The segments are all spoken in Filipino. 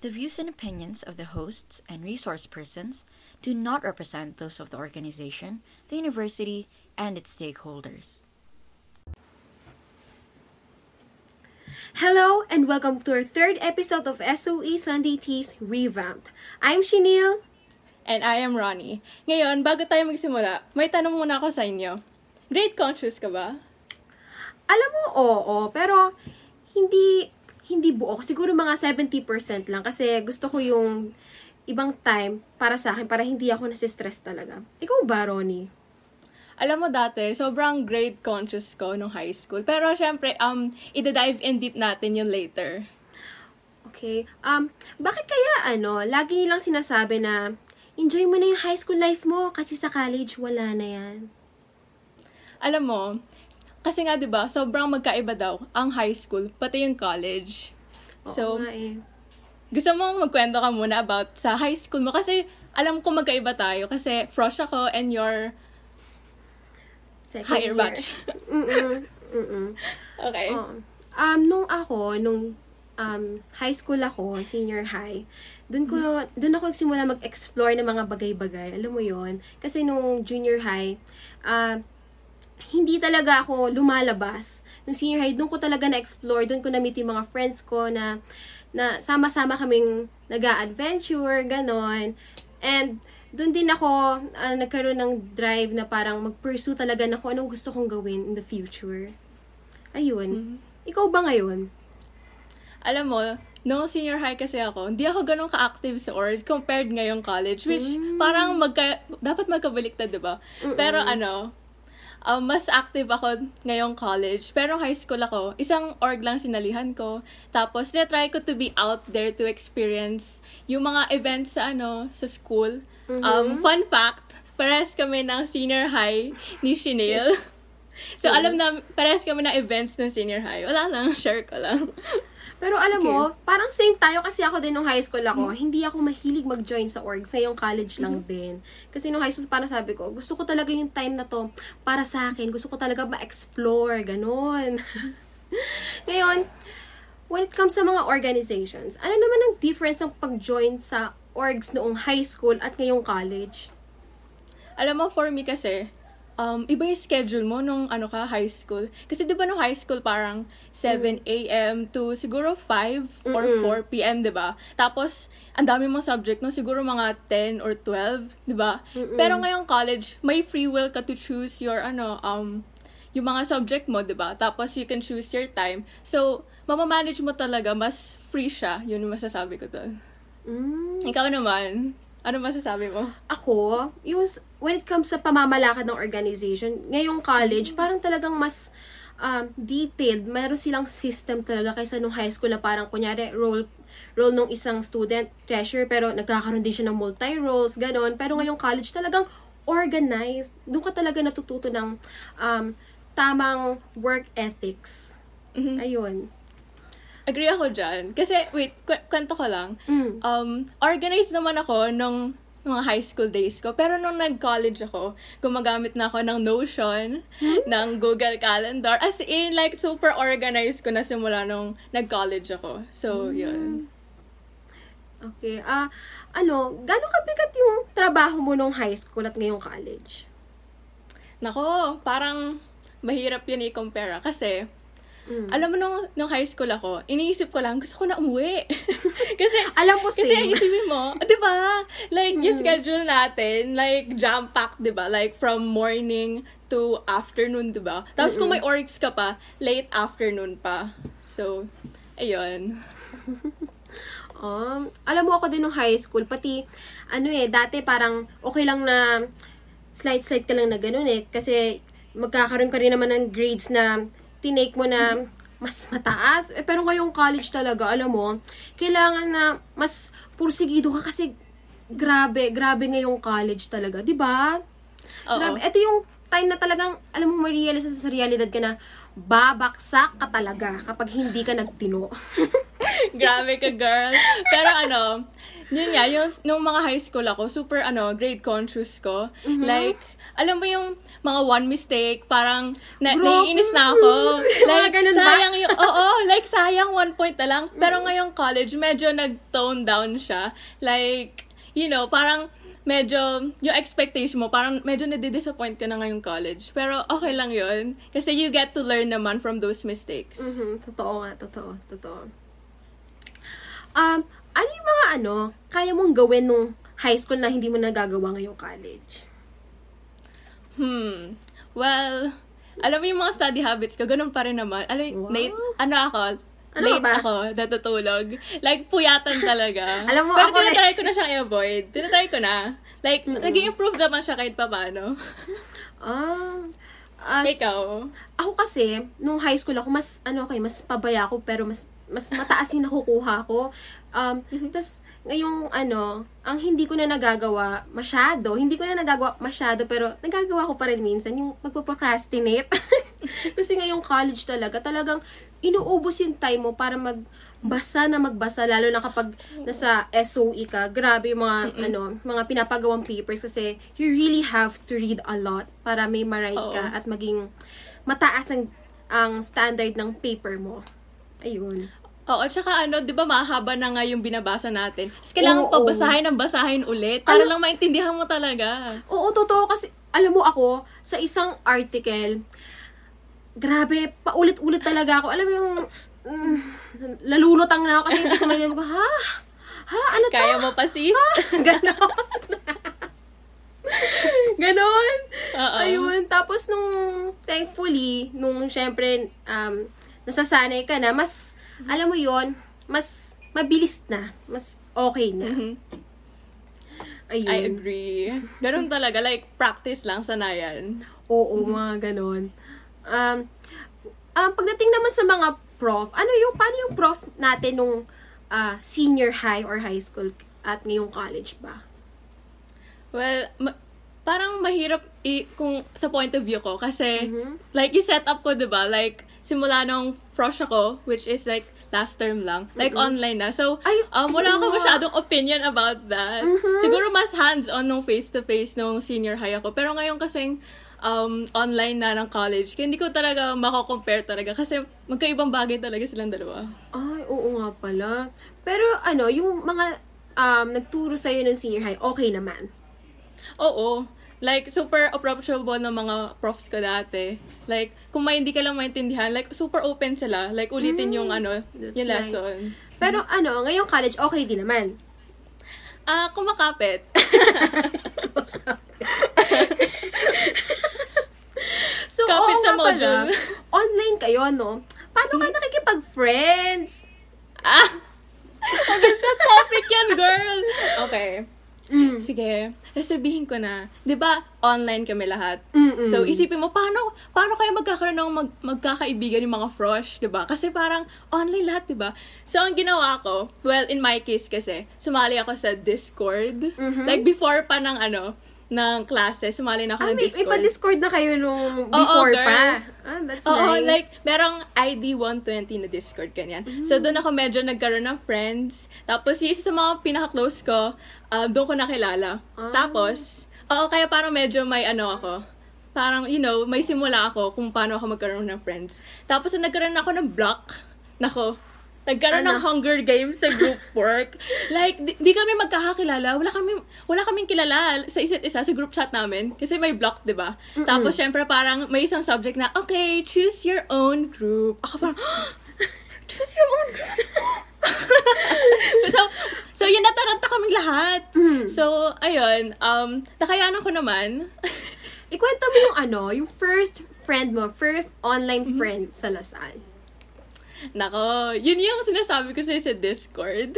The views and opinions of the hosts and resource persons do not represent those of the organization, the university, and its stakeholders. Hello and welcome to our third episode of SOE Sunday Teas Revamped. I'm Shinil. And I am Ronnie. Ngayon, bago tayo magsimula, may tanong muna ako sa inyo. Grade conscious ka ba? Alam mo, oo, pero hindi hindi buo. Siguro mga 70% lang kasi gusto ko yung ibang time para sa akin para hindi ako nasistress talaga. Ikaw ba, Ronnie? Alam mo dati, sobrang grade conscious ko nung high school. Pero syempre, um, ida-dive in deep natin yun later. Okay. Um, bakit kaya ano, lagi nilang sinasabi na enjoy mo na yung high school life mo kasi sa college wala na yan. Alam mo, kasi nga 'di ba, sobrang magkaiba daw ang high school pati yung college. Oo So, nga eh. gusto mo magkwento ka muna about sa high school mo kasi alam ko magkaiba tayo kasi frosh ako and you're Second higher year. batch. Mm-mm. Mm-mm. okay. Oo. Um, nung ako, nung um, high school ako, senior high, dun ko, dun ako nagsimula mag-explore ng mga bagay-bagay. Alam mo yon Kasi nung junior high, ah, hindi talaga ako lumalabas. Nung senior high, dun ko talaga na-explore, dun ko na-meet yung mga friends ko na, na sama-sama kaming nag-a-adventure, ganon. And, dun din ako ah, nagkaroon ng drive na parang mag-pursue talaga na kung anong gusto kong gawin in the future. Ayun. Ikaw ba ngayon? Alam mo, nung senior high kasi ako, hindi ako ganun ka-active sa orgs compared ngayong college, which parang magka, dapat magkabaliktad, di ba? Pero ano, um, mas active ako ngayong college. Pero high school ako, isang org lang sinalihan ko. Tapos, try ko to be out there to experience yung mga events sa ano, sa school. Um, fun fact, parehas kami ng senior high ni Chanel. So, alam na, parehas kami ng events ng senior high. Wala lang, share ko lang. Pero alam mo, parang same tayo kasi ako din nung high school ako, hindi ako mahilig mag-join sa org. Sa yung college lang din. Kasi nung high school, parang sabi ko, gusto ko talaga yung time na to para sa akin. Gusto ko talaga ma-explore, ganun. Ngayon, when it comes sa mga organizations, ano naman ang difference ng pag-join sa orgs noong high school at ngayong college? Alam mo, for me kasi, um, iba yung schedule mo nung ano ka, high school. Kasi di ba nung high school parang 7 a.m. to siguro 5 or 4 p.m., di ba? Tapos, ang dami mong subject no, siguro mga 10 or 12, di ba? Pero ngayong college, may free will ka to choose your, ano, um, yung mga subject mo, di ba? Tapos, you can choose your time. So, mamamanage mo talaga, mas free siya. Yun yung masasabi ko doon. Mm. Ikaw naman, ano masasabi mo? ako, yung, when it comes sa pamamalakad ng organization, ngayong college, parang talagang mas um, detailed. Mayroon silang system talaga kaysa nung high school na parang, kunyari, role role nung isang student, treasure, pero nagkakaroon din siya ng multi-roles, ganon. Pero ngayong college, talagang organized. Doon ka talaga natututo ng um, tamang work ethics. Ayun. Agree ako dyan. Kasi, wait, kw- kwento ko lang. Mm. Um, organized naman ako nung mga high school days ko. Pero nung nag-college ako, gumagamit na ako ng Notion, ng Google Calendar. As in, like, super organized ko na simula nung nag-college ako. So, yun. Okay. Ah, ano, gano'ng kabigat yung trabaho mo nung high school at ngayong college? Nako, parang mahirap yun i-compare. ah. Kasi, Mm. alam mo, nung, nung high school ako, iniisip ko lang, gusto ko na umuwi. kasi, Alam mo, Kasi same. isipin mo, di ba? Like, yung schedule natin, like, jam-packed, di ba? Like, from morning to afternoon, di ba? Tapos kung may orgs ka pa, late afternoon pa. So, ayun. Um, alam mo ako din nung high school, pati, ano eh, dati parang okay lang na slide-slide ka lang na ganun eh. Kasi magkakaroon ka rin naman ng grades na tinake mo na mas mataas. Eh, pero ngayong college talaga, alam mo, kailangan na mas pursigido ka kasi grabe, grabe ngayong college talaga. 'di ba? Grabe. Ito yung time na talagang, alam mo, ma-realize sa realidad ka na babaksak ka talaga kapag hindi ka nagtino. Grabe ka, girl. Pero ano, yun nga, yung, nung mga high school ako, super, ano, grade conscious ko. Mm-hmm. Like, alam mo yung mga one mistake, parang na, Bro, naiinis na ako. mga like, ba? sayang yung, oo, like, sayang one point na lang. Pero ngayong college, medyo nag-tone down siya. Like, you know, parang, medyo, yung expectation mo, parang medyo nadi-disappoint ka na ngayong college. Pero okay lang yun. Kasi you get to learn naman from those mistakes. Mhm, totoo nga, totoo, totoo. Um, ano yung mga ano, kaya mong gawin nung high school na hindi mo nagagawa ngayong college? Hmm. Well, alam mo yung mga study habits ko, ganun pa rin naman. Alam, Wow. late, ano ako, Ano late ba? ako, natutulog. Like, puyatan talaga. Alam mo, Pero ako tinatry ko na siyang i-avoid. Tinatry ko na. Like, nag improve naman siya kahit paano. Ah, as, Ikaw? ako kasi, nung high school ako, mas, ano okay, mas pabaya ako, pero mas, mas mataas yung nakukuha ko. Um, tas, ngayong, ano, ang hindi ko na nagagawa masyado, hindi ko na nagagawa masyado, pero nagagawa ko pa rin minsan, yung magpo-procrastinate. kasi ngayong college talaga, talagang inuubos yung time mo para magbasa na magbasa, lalo na kapag nasa SOE ka, grabe yung mga, ano, mga pinapagawang papers kasi you really have to read a lot para may ma-write ka at maging mataas ang, ang standard ng paper mo. Ayun. Oo, tsaka ano, di ba mahaba na nga yung binabasa natin. Tapos kailangan Oo. pa basahin ng basahin ulit para lang maintindihan mo talaga. Oo, totoo kasi, alam mo ako, sa isang article, grabe, paulit-ulit talaga ako. Alam mo yung, mm, lalulutang na ako kasi hindi ko maintindihan ko, ha? Ha? Ano to? Kaya mo pa, sis? Ganon. Ganon. Oo. Ayun. Tapos nung, thankfully, nung syempre, um, nasasanay ka na, mas, alam mo yon mas mabilis na. Mas okay na. Mhm. Ayun. I agree. Ganun talaga, like, practice lang, sanayan. Oo, mga ganon. Um, um, pagdating naman sa mga prof, ano yung, paano yung prof natin nung ah, senior high or high school at ngayong college ba? Well, ma- parang mahirap i- kung sa point of view ko kasi Mhm. like yung setup ko 'di ba like simula nung frosh ako which is like last term lang like online na so Ay, um wala oo ako nga. masyadong opinion about that Mhm. siguro mas hands on nung face to face nung senior high ako pero ngayon kasing um, online na ng college kaya hindi ko talaga mako-compare talaga kasi magkaibang bagay talaga silang dalawa Ay, oo nga pala. Pero ano, yung mga um, nagturo sa'yo ng senior high, okay naman. Oo. Like, super approachable ng mga profs ko dati. Like, kung may hindi ka lang maintindihan, like, super open sila. Like, ulitin yung ano, Hmm, That's yung nice. lesson. Pero ano, ngayong college, okay din naman. Ah, kumakapit. So, Kapit oo sa pala, module. online kayo, no? Paano ka nakikipag-friends? ah! Maganda topic yan, girl! Okay. Mm. Sige, sasabihin ko na, 'di ba online kami lahat. Mm-mm. So isipin mo paano paano kayo magkakaroon ng mag, magkakaibigan yung mga frosh, 'di ba? Kasi parang online lahat, 'di ba? So ang ginawa ko, well in my case kasi, sumali ako sa Discord. Mhm. Like before pa ng ano, ng klase, sumali na ako Ah, ng may, may Discord. pa-discord na kayo nung Oo, before girl. pa. Ah, that's Oo, nice. like, merong ID 120 na Discord, ganyan. So, doon ako medyo nagkaroon ng friends. Tapos, yung isa sa mga pinaka-close ko, uh, doon ko nakilala. Ah. Tapos, oo, kaya parang medyo may ano ako. Parang, you know, may simula ako kung paano ako magkaroon ng friends. Tapos, nagkaroon ako ng block, nako, nagkaroon Ano? ng Hunger Games sa group work. like, di, di kami magkakakilala. Wala kami wala kaming kilala sa isa't isa sa group chat namin. Kasi may block, di ba? Tapos, syempre, parang may isang subject na, okay, choose your own group. Ako parang, choose your own group. so, so yun, nataranta kaming lahat. Mm. So, ayun, um, nakayanan ko naman. Ikwento mo yung ano, yung first friend mo, first online Mm-hmm. friend sa Lasal. Nako, yun yung sinasabi ko sa'yo sa Discord.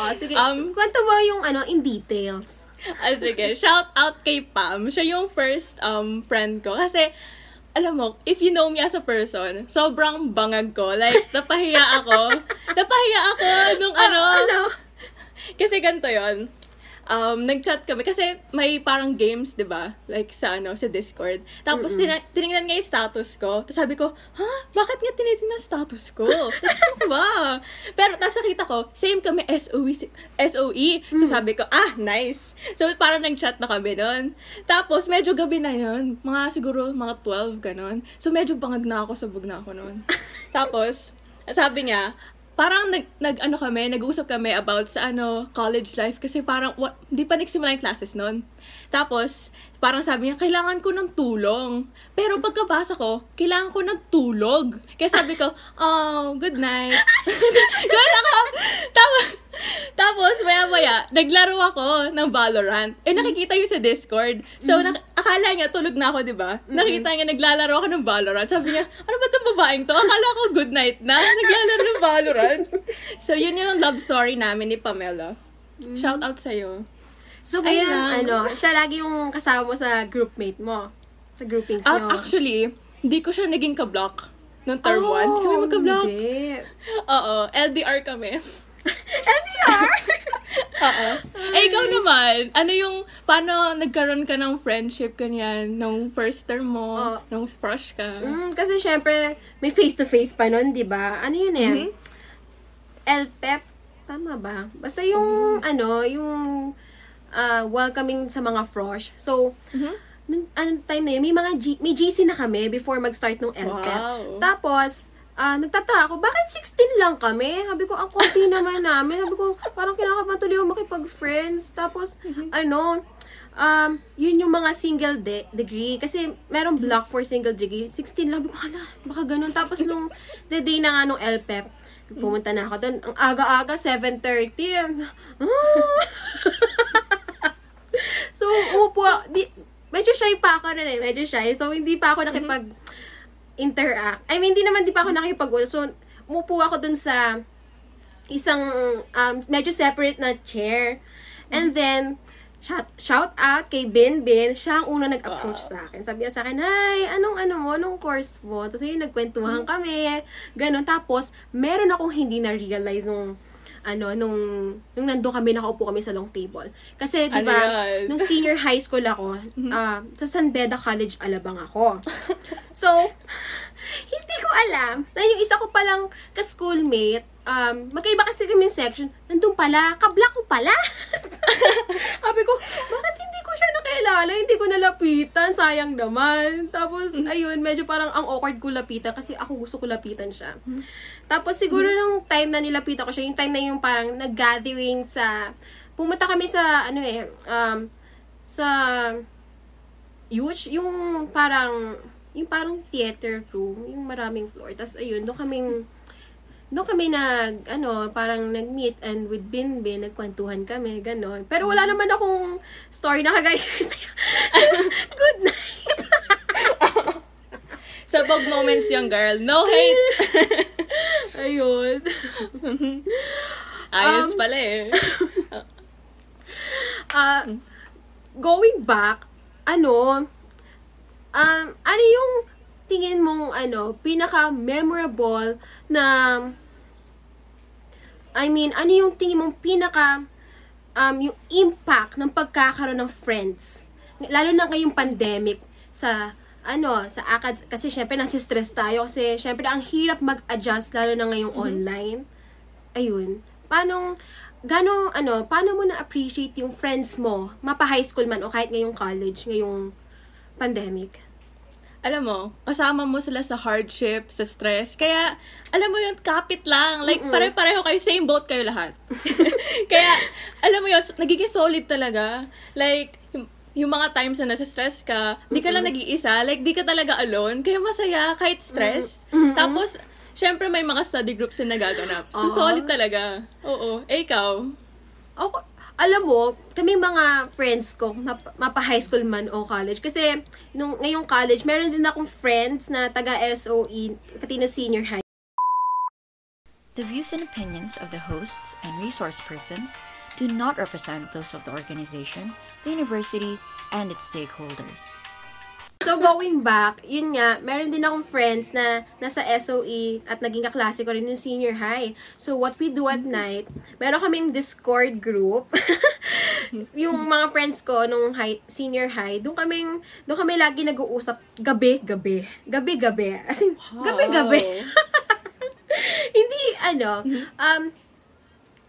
Oh, sige. Um, kwento mo yung ano, in details. ah, sige, shout out kay Pam. Siya yung first um friend ko. Kasi, alam mo, if you know me as a person, sobrang bangag ko. Like, napahiya ako. napahiya ako nung ano. Ah, ano? Kasi ganito yon um, nag-chat kami. Kasi may parang games, di ba? Like sa ano, sa Discord. Tapos tina- tinignan nga yung status ko. Tapos sabi ko, ha? Bakit nga tinitingnan status ko? Tapos ano ba? Pero tapos nakita ko, same kami SOE. SOE. So sabi ko, ah, nice. So parang nag-chat na kami nun. Tapos medyo gabi na yun. Mga siguro mga 12, ganon. So medyo bangag na ako, sabog na ako nun. Tapos, sabi niya, parang nag, nag ano kami, nag-uusap kami about sa ano, college life kasi parang wa, hindi pa nagsimula yung classes noon. Tapos, parang sabi niya, kailangan ko ng tulong. Pero pagkabasa ko, kailangan ko ng tulog. Kaya sabi ko, oh, good night. Ganun ako. Tapos, tapos, maya-maya, naglaro ako ng Valorant. Eh, nakikita yun sa Discord. So, nak- akala niya, tulog na ako, di ba? Nakita niya, naglalaro ako ng Valorant. Sabi niya, ano ba itong babaeng to? Akala ko good night na. Naglalaro ng Valorant. so, yun yung love story namin ni Pamela. Shout out sa'yo. So, lang. ano, siya lagi yung kasama mo sa groupmate mo. Sa groupings Ah, nyo. actually, hindi ko siya naging kablock nung term 1. Hindi kami Oh, magka-block. Hindi. Oo, LDR kami. LDR! Oo. Eh, ikaw naman, ano yung, paano nagkaroon ka ng friendship ganyan nung first term mo, Oh. nung crush ka? mm, kasi syempre, may face-to-face pa nun, di ba? Ano yun eh? Mhm. LPEP? Tama ba? Basta yung, Mm-hmm. ano, yung ah, welcoming sa mga frosh. So, Mhm. nung anong time na yun, may mga G- may GC na kami before mag-start ng LPEP. Wow. Tapos, ah nagtataka ako, bakit 16 lang kami? Sabi ko, ang konti naman namin. Sabi ko, parang kinakabahan tuloy ako makipag-friends. Tapos, ano, um, yun yung mga single de- degree. Kasi, meron block for single degree. 16 lang. Sabi ko, hala, baka ganun. Tapos, nung the day na nga nung LPEP, pumunta na ako doon. Ang aga-aga, 7.30. Ah! So, umupo, di, medyo shy pa ako na eh. Medyo shy. So, hindi pa ako nakipag interact. I mean, hindi naman di pa ako nakipag So, umupo ako dun sa isang um, medyo separate na chair. And then, shout, shout out kay Bin Bin. Siya ang unang nag-approach sa akin. Sabi niya sa akin, Hi, anong ano mo? Anong course mo? Tapos yun, nagkwentuhan kami. Ganon. Tapos, meron akong hindi na-realize nung ano, nung, nung nando kami, nakaupo kami sa long table. Kasi, di Ano ba, yan? nung senior high school ako, ah, sa San Beda College, Alabang ako. So, hindi ko alam na yung isa ko palang ka-schoolmate, um, magkaiba kasi kami yung section, nandun pala, kabla ko pala. Sabi ko, bakit hindi ko siya nakilala? Hindi ko nalapitan, sayang naman. Tapos, ayun, medyo parang ang awkward ko lapitan kasi ako gusto ko lapitan siya. Tapos, siguro nung time na nilapitan ko siya, yung time na yung parang nag-gathering sa, pumunta kami sa, ano eh, um, sa, huge, yung parang, yung parang theater room, yung maraming floor. Tapos, ayun, doon kaming, doon kami nag, ano, parang nag-meet and with Bin Bin, nagkwentuhan kami, gano'n. Pero wala naman akong story na kagaya sa'yo. Good night! Sa bog moments yung girl. No hate! Ayun. Ayos Um, pala eh. Ah, going back, ano, um, ano yung tingin mong, ano, pinaka-memorable na, I mean, ano yung tingin mong pinaka, um, yung impact ng pagkakaroon ng friends? Lalo na ngayong pandemic sa, ano, sa ACADS, kasi syempre nasi-stress tayo kasi syempre ang hirap mag-adjust lalo na ngayong online. Ayun. Paano, gano, ano, paano mo na-appreciate yung friends mo, mapa-high school man o kahit ngayong college, ngayong pandemic? alam mo, kasama mo sila sa hardship, sa stress. Kaya, alam mo yun, kapit lang. Like, pare-pareho kayo, same boat kayo lahat. Kaya, alam mo yun, nagiging solid talaga. Like, yung, mga times na nasa stress ka, di ka lang nag-iisa. Like, di ka talaga alone. Kaya masaya, kahit stress. Tapos, syempre may mga study groups na nagaganap. So, Oo. solid talaga. Oo. Eh, ikaw? Ako, alam mo, kami mga friends ko, map- mapa-high school man o college. Kasi, nung ngayong college, meron din akong friends na taga-SOE, pati na senior high. The views and opinions of the hosts and resource persons do not represent those of the organization, the university, and its stakeholders. So, going back, yun nga, meron din akong friends na nasa SOE at naging kaklase ko rin ng senior high. So, what we do at night, meron kaming Discord group. yung mga friends ko nung high, senior high, doon kaming, doon kami lagi nag-uusap gabi, gabi. Gabi, gabi. As in, gabi, gabi. Hindi, ano, um,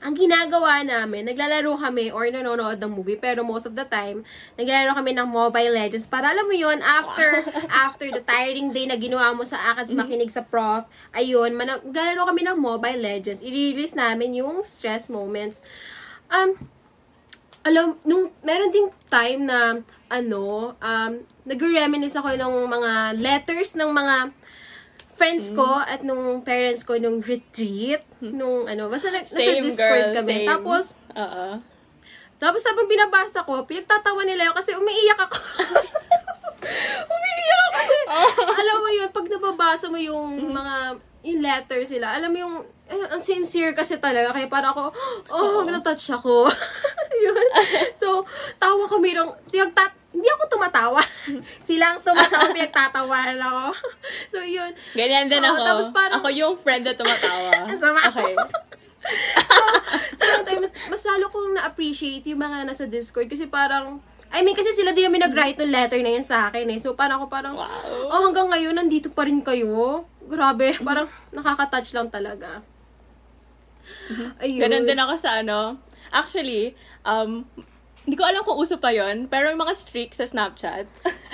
ang ginagawa namin, naglalaro kami or nanonood ng movie, pero most of the time, naglalaro kami ng Mobile Legends. Para alam mo yun, after after the tiring day na ginawa mo sa akad makinig sa prof, ayun, naglalaro kami ng Mobile Legends. I-release namin yung stress moments. Um, alam, nung, meron ding time na, ano, um, nag-reminisce ako ng mga letters ng mga friends ko Mm. at nung parents ko nung retreat, nung ano, basta nag, nasa Same, Discord girl. kami. Same. Tapos, Oo. tapos habang binabasa ko, pinagtatawa nila yun kasi umiiyak ako. umiiyak ako kasi, alam mo yun, pag nababasa mo yung mga, yung letter sila, alam mo yung, eh, ang sincere kasi talaga. Kaya parang ako, oh, na-touch ako. yun. So, tawa kami ng, tiyagtat, hindi ako tumatawa. Sila ang tumatawa, pinagtatawanan ako. so, yun. Ganyan din Oo, ako. tapos parang- ako yung friend na tumatawa. Ang sama ako. okay. so, time, mas, mas lalo kong na-appreciate yung mga nasa Discord kasi parang, I mean, kasi sila din namin nag-write ng letter na yan sa akin eh. So, parang ako parang, Wow. oh, hanggang ngayon, nandito pa rin kayo. Grabe, parang nakaka-touch lang talaga. Ayun. Ganon din ako sa ano. Actually, um, hindi ko alam kung uso pa yon pero yung mga streaks sa Snapchat.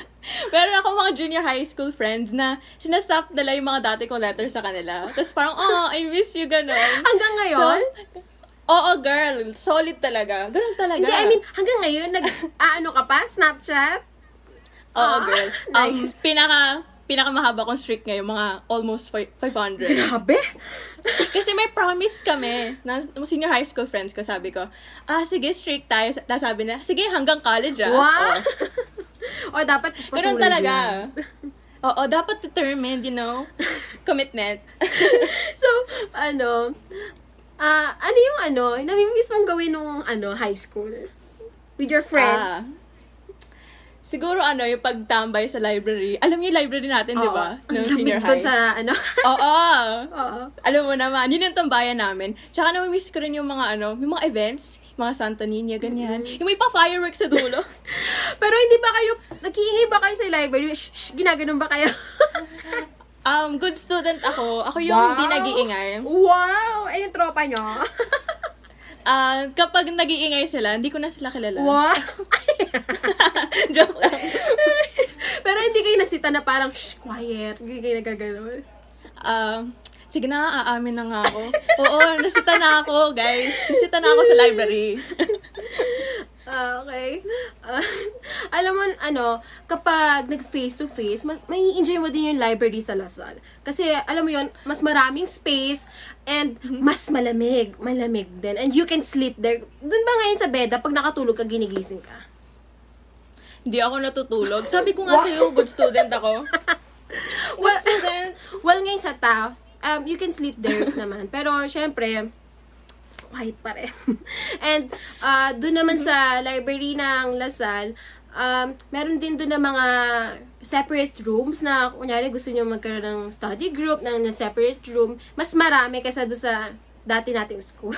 Meron ako mga junior high school friends na sinastop nila yung mga dati kong letters sa kanila. Tapos parang, oh, I miss you, ganon. Hanggang ngayon? So, oo, girl. Solid talaga. Ganon talaga. Hindi, I mean, hanggang ngayon, nag, aano ka pa? Snapchat? Oo, Ah, girl. Um, nice. pinaka, pinaka mahaba kong streak ngayon, mga almost fi- 500. Grabe. Kasi may promise kami na senior high school friends ko, sabi ko, ah, sige, streak tayo. Tapos sabi na, sige, hanggang college ah. Wow! Oo. o, dapat Ganun talaga. yun. Oo, dapat determined, you know, commitment. so, ano, ah ano yung ano, namimiss mong gawin nung ano, high school? With your Ah, friends? Siguro ano, yung pagtambay sa library. Alam niyo yung library natin, di ba? Lamig senior high. sa, ano? Oo. Oo. Alam mo naman, yun yung tambayan namin. Tsaka namimiss ko rin yung mga ano, yung mga events, mga Santa Niña, ganyan. Mm-hmm. Yung may pa-fireworks sa dulo. Pero hindi ba kayo, nag-iingay ba kayo sa library? Shh, shh, ginaganon ba kayo? um, good student ako. Ako yung Wow. hindi nag-iingay. wow! Ay, yung tropa nyo. Ah, kapag nag-iingay sila, hindi ko na sila kilala. wow! Joke lang. Pero hindi kayo nasita na parang, shh, quiet. Hindi kayo nagaganon. Ah, sige na, aamin na nga ako. Oo, nasita na ako, guys. Nasita na ako sa library. Ah, okay. Ah, alam mo, ano, kapag nag-face to face, mas, may enjoy mo din yung library sa Lasal. Kasi, alam mo yun, mas maraming space and mas malamig. Malamig din. And you can sleep there. Doon ba ngayon sa beda, pag nakatulog ka, ginigising ka? Hindi ako natutulog. Sabi ko nga sa'yo, good student ako. Well, Student. well ngayon sa Taft, um, you can sleep there naman. Pero, syempre, quiet pa rin. And, uh, doon naman sa library ng Lasal, um, meron din doon na mga separate rooms na, kunyari, gusto nyo magkaroon ng study group, na, na separate room, mas marami kaysa doon sa dati nating school.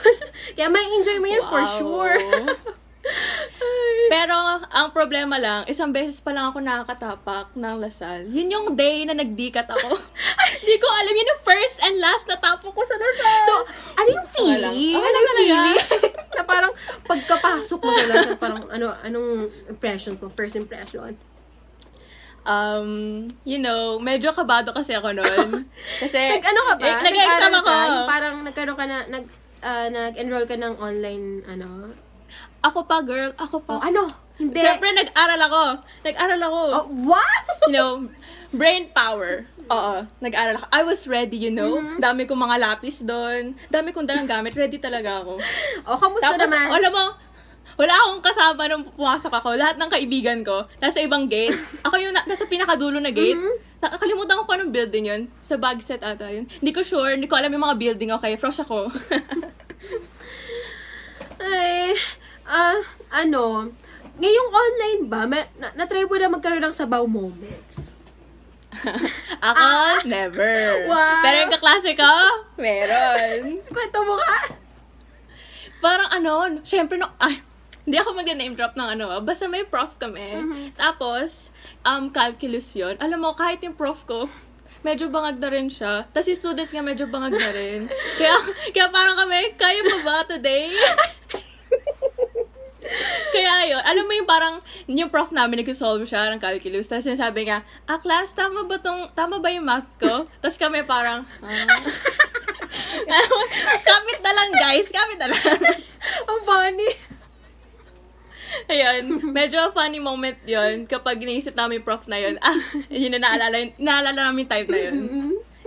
Kaya may enjoy mo yun for Wow. sure. Pero, ang problema lang, isang beses pa lang ako nakakatapak ng Lasal. Yun yung day na nagdikat ako. Hindi ko alam, yun yung first and last na tapok ko sa Lasal. So, ano yung feeling? Okay lang. ano yung Okay lang feeling? na parang pagkapasok mo sa Lasal, parang ano, anong impression mo? First impression? um, you know, medyo kabado kasi ako noon. Kasi, Nag ano ka ba? eh, nag-exam ako. Ka, parang nagkaroon ka na, nag, ah, nag-enroll ka ng online, ano? Ako pa, girl. Ako Oh, pa. ano? Hindi. Siyempre, nag-aral ako. Nag-aral ako. Oh, what? You know, brain power. Oo, nag-aral ako. I was ready, you know. Mm-hmm. Dami kong mga lapis doon. Dami kong dalang gamit. Ready talaga ako. Oh, kamusta Tapos, naman? alam mo, wala akong kasama nung pumasok ako. Lahat ng kaibigan ko, nasa ibang gate. Ako yung na- nasa pinakadulo na gate. Mm-hmm. Nakalimutan ko kung anong building yun. Sa Bagset ata yun. Hindi ko sure. Hindi ko alam yung mga building. Okay, fresh ako. Ay, ah, ano, ngayong online ba, ma- na- na-try mo na magkaroon ng sabaw moments? ako, never. Ah. Wow. Pero yung kaklase ko, meron. Kwento mo ka? Parang ano, syempre no, ay, hindi ako mag-name drop ng ano, basta may prof kami. Tapos, um, calculus yon Alam mo, kahit yung prof ko, medyo bangag na rin siya. Tapos yung students nga medyo bangag na rin. kaya, kaya parang kami, kaya mo ba today? Yun, alam mo yung parang, yung prof namin nag-solve siya ng calculus. Tapos sinasabi nga, ah, class, tama ba tong, tama ba yung math ko? Tapos kami parang, ah. kapit na lang, guys. Kapit na lang. Ang funny. Ayun, medyo funny moment yon kapag iniisip namin yung prof na yun. Ah, yun na naalala, yun, naalala namin type na yun.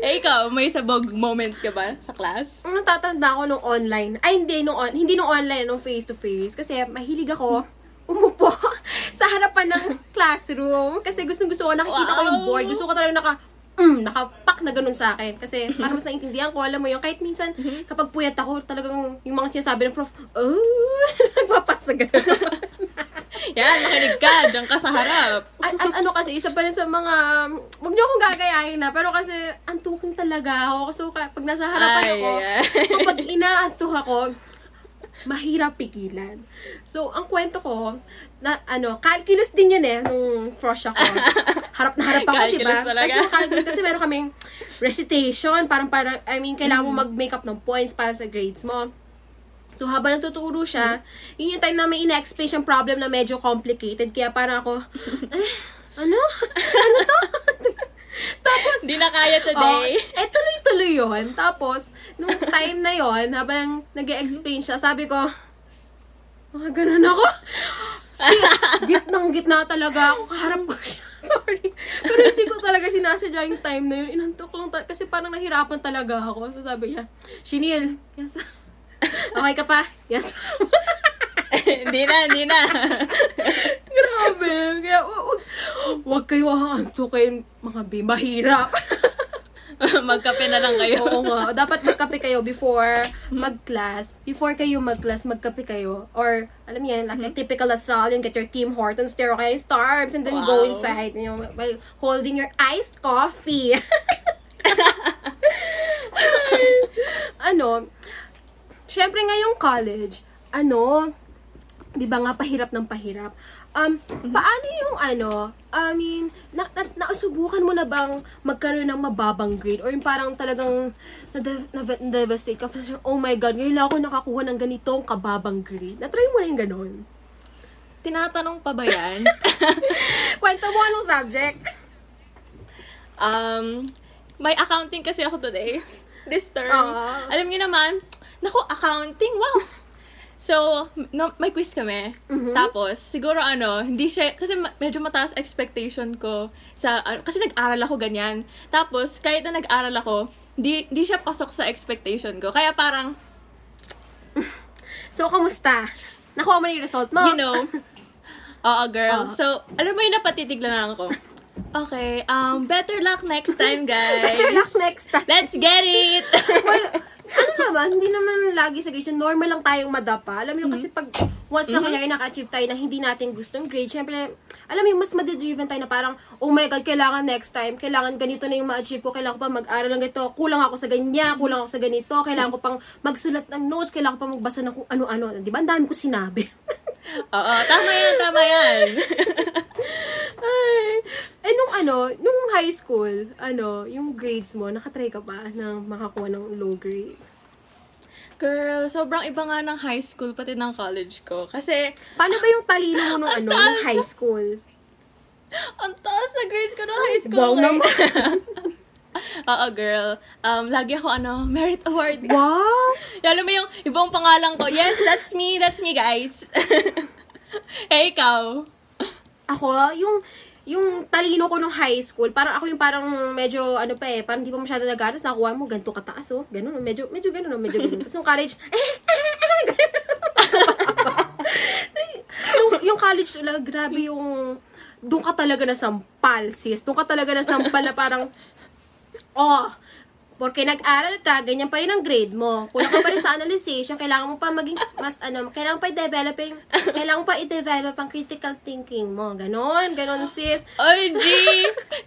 Eh, ikaw, may sabog moments ka ba sa class? Ang natatanda ko nung online. Ay, hindi nung, on, hindi nung online, nung face-to-face. Kasi mahilig ako umupo sa harapan ng classroom. Kasi gustong-gusto ko, nakikita ko yung Wow. board. Gusto ko talaga naka, mm, nakapak na ganun sa akin. Kasi para mas naintindihan ko, alam mo yun, kahit minsan, kapag puyat ako, talagang yung mga sinasabi ng prof, oh, nagpapasa ganun. Yan, makinig ka, dyan ka sa harap. at, at ano kasi, isa pa rin sa mga, wag niyo akong gagayahin na, pero kasi, antukin talaga ako. Kasi pag nasa harapan Ay, ako, ay. kapag inaantok ako, mahirap pigilan. So, ang kwento ko, na, ano, calculus din yun eh, nung frosh ako. Harap na harap ako, di ba? Kasi calculus, kasi meron kaming recitation, parang, parang, I mean, kailangan mo Mm. mag-make up ng points para sa grades mo. So, habang nagtuturo siya, yun yung time na may ina-explain siyang problem na medyo complicated. Kaya parang ako, eh, ano? Ano to? Tapos, Hindi na kaya today. Oh, eh, tuloy-tuloy yun. Tapos, nung time na yon habang nag explain siya, sabi ko, ah, ganun ako. Sis, gitnang gitna talaga ako. Kaharap ko siya. Sorry. Pero hindi ko talaga sinasadya yung time na yun. Inantok lang ta- kasi parang nahirapan talaga ako. So sabi niya, Shinil, yes. Okay ka pa? Yes. Hindi na, hindi na. Grabe. Kaya, wag, wag, wag kayo aantukin, mga B. Mahirap. Magkape na lang kayo. Oo nga. Dapat magkape kayo before mag-class. Before kayo mag-class, magkape kayo. Or, alam niyo yan, like a typical Lasal, you get your Tim Hortons there, okay? Starbs, and then go Wow. inside, you know, by holding your iced coffee. ano, syempre ngayong college, ano, di ba nga pahirap ng pahirap. Um, paano yung ano, I mean, na, na, nausubukan mo na bang magkaroon ng mababang grade? Or yung parang talagang na-devastate ka? Kasi, oh my God, ngayon ako nakakuha ng ganitong kababang grade. Na-try mo na yung ganon? Tinatanong pa ba yan? Kwento mo anong subject? um, may accounting kasi ako today. This term. Ah. Alam niyo naman, naku, accounting, wow! So, no, may quiz kami. Tapos, siguro ano, hindi siya, kasi ma- medyo mataas expectation ko sa, ano, kasi nag-aral ako ganyan. Tapos, kahit na nag-aral ako, di, di siya pasok sa expectation ko. Kaya parang, So, kamusta? Nakuha mo na yung result mo? you know, oo girl. Ah. So, alam mo yung napatitiglan lang ako. Okay, um, better luck next time, guys. Better luck next time. Let's get it! well, ano naman, hindi naman lagi sa grade. Normal lang tayong madapa. Alam mo yun, kasi pag once na kunyari naka-achieve tayo na hindi natin gustong grade, syempre, alam mo yun, mas madidriven tayo na parang, oh my God, kailangan next time, kailangan ganito na yung ma-achieve ko, kailangan ko pa mag-aral lang ito, kulang ako sa ganyan, kulang ako sa ganito, kailangan ko pang magsulat ng notes, kailangan ko pang magbasa ng kung ano-ano. Di ba? Ang dami ko sinabi. Oo, tama yan, tama yan. Ay, eh, nung ano, nung high school, ano, yung grades mo, nakatry ka ba ng makakuha ng low grade? Girl, sobrang iba nga ng high school pati ng college ko. Kasi, Paano ba yung talino mo nung ano, nung high school? ang taas na grades ko ng high school. Wow naman. Oo, girl. Um, lagi ako, ano, merit award. Wow! Alam mo yung ibang pangalan ko. Yes, that's me. That's me, guys. eh, ikaw? Ako, yung yung talino ko nung high school, parang ako yung parang medyo, ano pa eh, parang di pa masyado nag-aras, nakuha mo, ganito kataas, oh. Ganun, medyo, medyo ganun, oh. medyo ganun. Tapos nung college, yung, yung college, ula, grabe yung, doon ka talaga na sampal, sis. Doon ka talaga na sampal na parang, oh, Porque nag-aral ka, ganyan pa rin ang grade mo. Kulang ka pa rin sa analyzation, kailangan mo pa maging mas ano, kailangan pa i-developing, kailangan pa i-develop ang critical thinking mo. Ganon, ganon sis. Oy, G!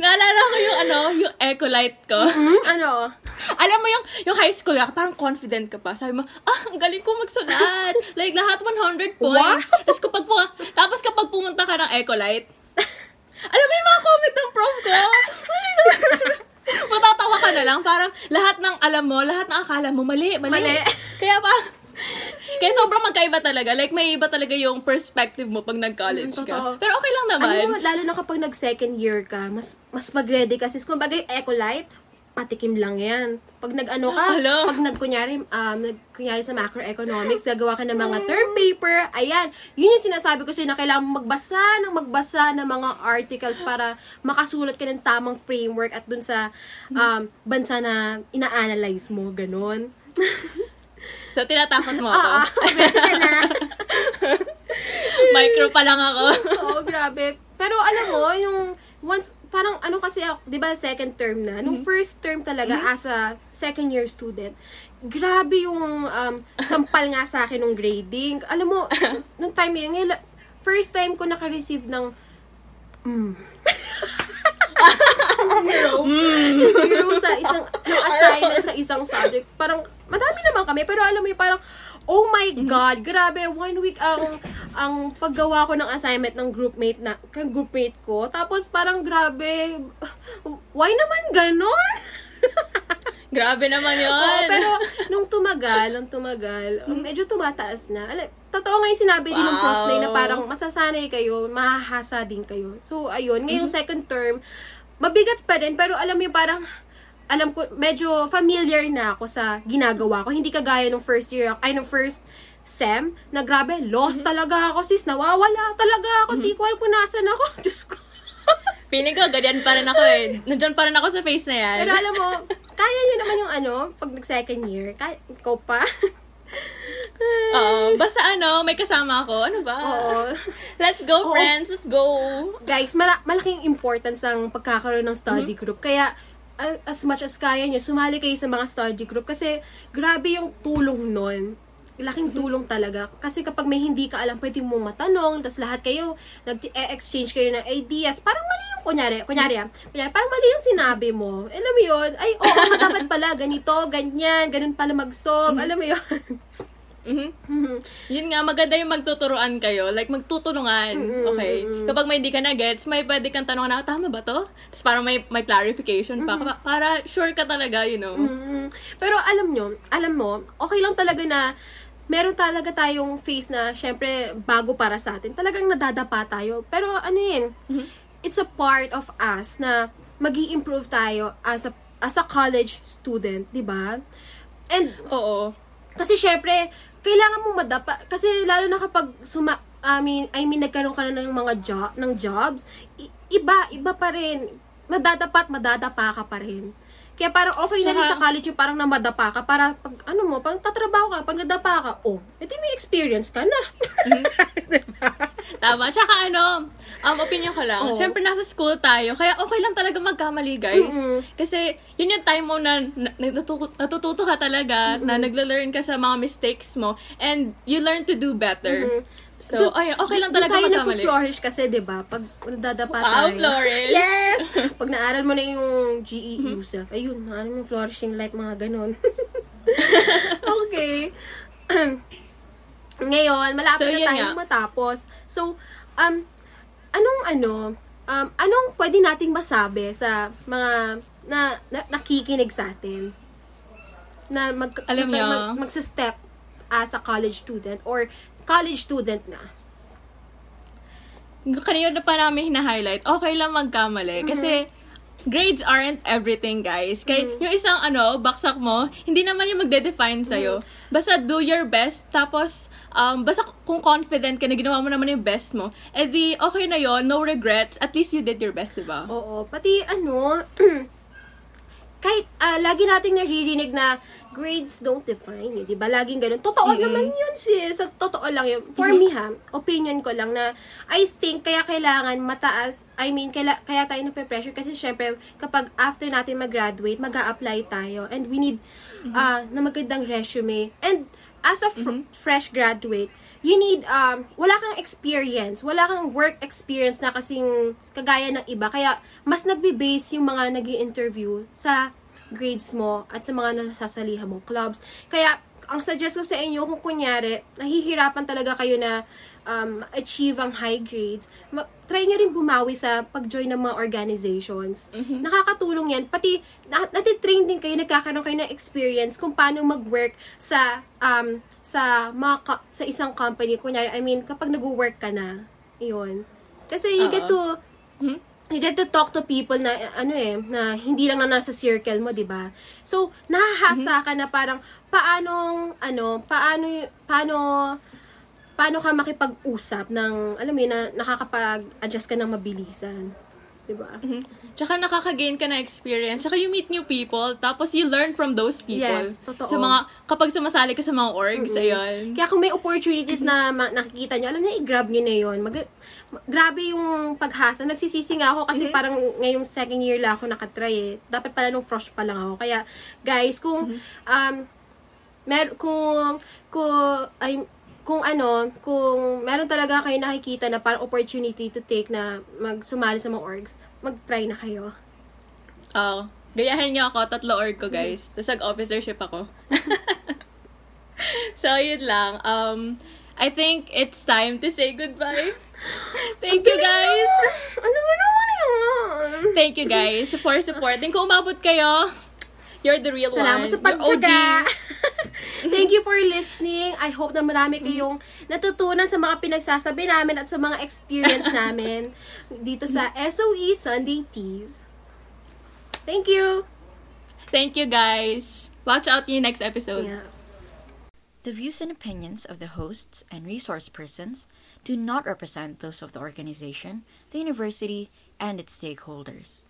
Naalala ko yung ano, yung Ecolite ko. Hmm, ano? Alam mo yung, yung high school, ka, parang confident ka pa. Sabi mo, ah, ang galing ko magsulat. like, lahat 100 points. Tapos kapag, pu- tapos kapag pumunta ka ng Ecolite, alam mo yung mga comment ng prof ko? Matatawa ka na lang. Parang lahat ng alam mo, lahat ng akala mo, mali, mali. Mali. Kaya pa, kaya sobrang magkaiba talaga. Like, may iba talaga yung perspective mo pag nag-college Mm, ka. totoo. Pero okay lang naman. Ano mo, lalo na kapag nag-second year ka, mas mas mag-ready kasi. Kung bagay, Ecolite, patikim lang yan. Pag nag-ano ka, Alo. pag nag-kunyari, um, nag, kunyari sa macroeconomics, gagawa ka ng mga term paper, ayan, yun yung sinasabi ko sa'yo na kailangan magbasa ng magbasa ng mga articles para makasulat ka ng tamang framework at dun sa um, bansa na ina-analyze mo, ganon. So, tinatakot mo ako. Oo, pwede ka na. Micro pa lang ako. Oo, grabe. Pero alam mo, yung once, parang ano kasi ako, di ba second term na, nung first term talaga as a second year student, grabe yung um, sampal nga sa akin ng grading. Alam mo, nung time yun, ngayon, first time ko naka-receive ng mm. zero. zero sa isang, yung assignment sa isang subject. Parang, madami naman kami, pero alam mo yung parang, oh my God, grabe, one week ang, ang paggawa ko ng assignment ng groupmate na, kang groupmate ko. Tapos parang grabe, why naman ganon? Grabe naman yun. Oo, pero nung tumagal, nung tumagal, medyo tumataas na. Alam, totoo nga yung sinabi din ng prof na Wow. parang masasanay kayo, mahahasa din kayo. So, ayun, ngayong second term, mabigat pa rin, pero alam mo yung parang, alam ko, medyo familiar na ako sa ginagawa ko. Hindi kagaya nung first year, ay nung first sem, na grabe, lost talaga ako, sis, nawawala talaga ako, di ko alam kung nasan ako. Diyos ko. Feeling ko, ganyan pa rin ako eh. Nandyan pa rin ako sa face na yan. Pero alam mo, kaya nyo naman yung ano, pag nag-second year, kaya, ikaw pa. Oo. Basta ano, may kasama ako. Ano ba? Oo. Let's go, Oo. friends. Let's go. Guys, mala- malaking importance ang pagkakaroon ng study group. Kaya, as much as kaya nyo, sumali kayo sa mga study group. Kasi, grabe yung tulong nun. Laking tulong talaga. Kasi kapag may hindi ka alam, pwede mo matanong, tapos lahat kayo, nag-exchange kayo ng ideas. Parang mali yung, kunyari, kunyari, ah, kunyari, parang mali yung sinabi mo. Alam mo yun? Ay, oo, nga, dapat pala, ganito, ganyan, ganun pala mag-solve. Alam mo yun? Mhm. Yun nga, maganda yung magtuturuan kayo. Like, magtutulungan. Okay? Kapag may hindi ka na gets, may pwede kang tanong na, tama ba to? Tapos parang may, may clarification pa. Pa- Para sure ka talaga, you know. Mm. Pero alam nyo, alam mo, okay lang talaga na meron talaga tayong face na, syempre, bago para sa atin. Talagang nadadapa tayo. Pero ano yun, it's a part of us na mag improve tayo as a, as a college student, di ba? And Oo. kasi syempre, kailangan mo madapa. Kasi lalo na kapag suma, I mean, I mean nagkaroon ka na ng mga job, ng jobs, iba, iba pa rin. Madadapa at madadapa ka pa rin. Kaya parang okay na rin Tsaka- sa college yung parang namadapa ka para pag ano mo, pag tatrabaho ka, pag nadapa ka, oh, edi may experience ka na. Tama. Tsaka ano, um, opinion ko lang. Oo. Siyempre, nasa school tayo. Kaya okay lang talaga magkamali, guys. Mm-mm. Kasi, yun yung time mo na, na natutu- natututo ka talaga, na nagle-learn ka sa mga mistakes mo, and you learn to do better. So, Dun- ay, okay lang talaga tayo magkamali. nag-flourish kasi, di ba? Pag nadadapa Wow, tayo. flourish. Yes! Pag naaral mo na yung GE Mm-hmm. yourself, ayun, naaral mo yung flourishing life, mga ganon. okay. Ngayon, malapit So, na tayong nga. matapos. So, um, anong ano, um, anong pwede nating masabi sa mga na, na nakikinig sa atin? Na mag, Alam mag, niyo- mag, magsa-step as a college student or college student na. kanina na pa namin hina-highlight, okay lang magkamali. Kasi, grades aren't everything, guys. Kaya yung isang ano, baksak mo, hindi naman yung magde-define sa'yo. Basta do your best, tapos, um, basta kung confident ka na ginawa mo naman yung best mo, eh di, okay na yon no regrets, at least you did your best, diba? Oo, pati ano, kahit ah, lagi nating naririnig na grades don't define you, 'di ba? Laging ganun. Totoo naman 'yun sis. Sa totoo lang 'yun. For me ha, opinion ko lang na I think kaya kailangan mataas, I mean, kaya, kaya tayo nape-pressure kasi syempre kapag after natin mag-graduate, mag apply tayo and we need ah, na magandang resume. And as a fr- fresh graduate, you need, um, wala kang experience, wala kang work experience na kasing kagaya ng iba. Kaya, mas nagbe-base yung mga nag interview sa grades mo at sa mga nasasalihan mong clubs. Kaya, ang suggest ko sa inyo, kung kunyari, nahihirapan talaga kayo na um, achieve ang high grades, try nyo rin bumawi sa pag-join ng mga organizations. Nakakatulong yan. Pati, na- natitrain din kayo, nagkakaroon kayo ng experience kung paano mag-work sa um, sa mga ka- sa isang company. Kunyari, I mean, kapag nag-work ka na, yun. Kasi you get to, you get to talk to people na ano eh na hindi lang na nasa circle mo, 'di ba? So, nahahasa ka na parang paanong ano, paano paano paano ka makipag-usap ng alam mo yun, na nakakapag-adjust ka ng mabilisan, 'di ba? Tsaka nakaka-gain ka na experience. Tsaka you meet new people. Tapos you learn from those people. Yes, totoo. Sa mga, kapag sumasali ka sa mga orgs, ayun. Kaya kung may opportunities na ma- nakikita nyo, alam niyo, i-grab nyo na yun. Mag- grabe yung paghasa. Nagsisisi nga ako kasi parang ngayong second year lang ako nakatry eh. Dapat pala nung frosh pa lang ako. Kaya, guys, kung, um, mer kung, kung, ay, kung ano, kung meron talaga kayo nakikita na parang opportunity to take na magsumali sa mga orgs, mag-try na kayo. Oo. gayahin niyo ako, tatlo org ko, guys. Tapos nag-officership ako. so, yun lang. Um, I think it's time to say goodbye. Thank you, guys! Ano ba naman yun? Thank you, guys, for supporting. Kung umabot kayo, you're the real Salamat one. sa You're OG. pagtsaga. Thank you for listening. I hope na marami kayong natutunan sa mga pinagsasabi namin at sa mga experience namin dito sa SOE Sunday Teas. Thank you. Thank you, guys. Watch out your next episode. Yeah. The views and opinions of the hosts and resource persons do not represent those of the organization, the university, and its stakeholders.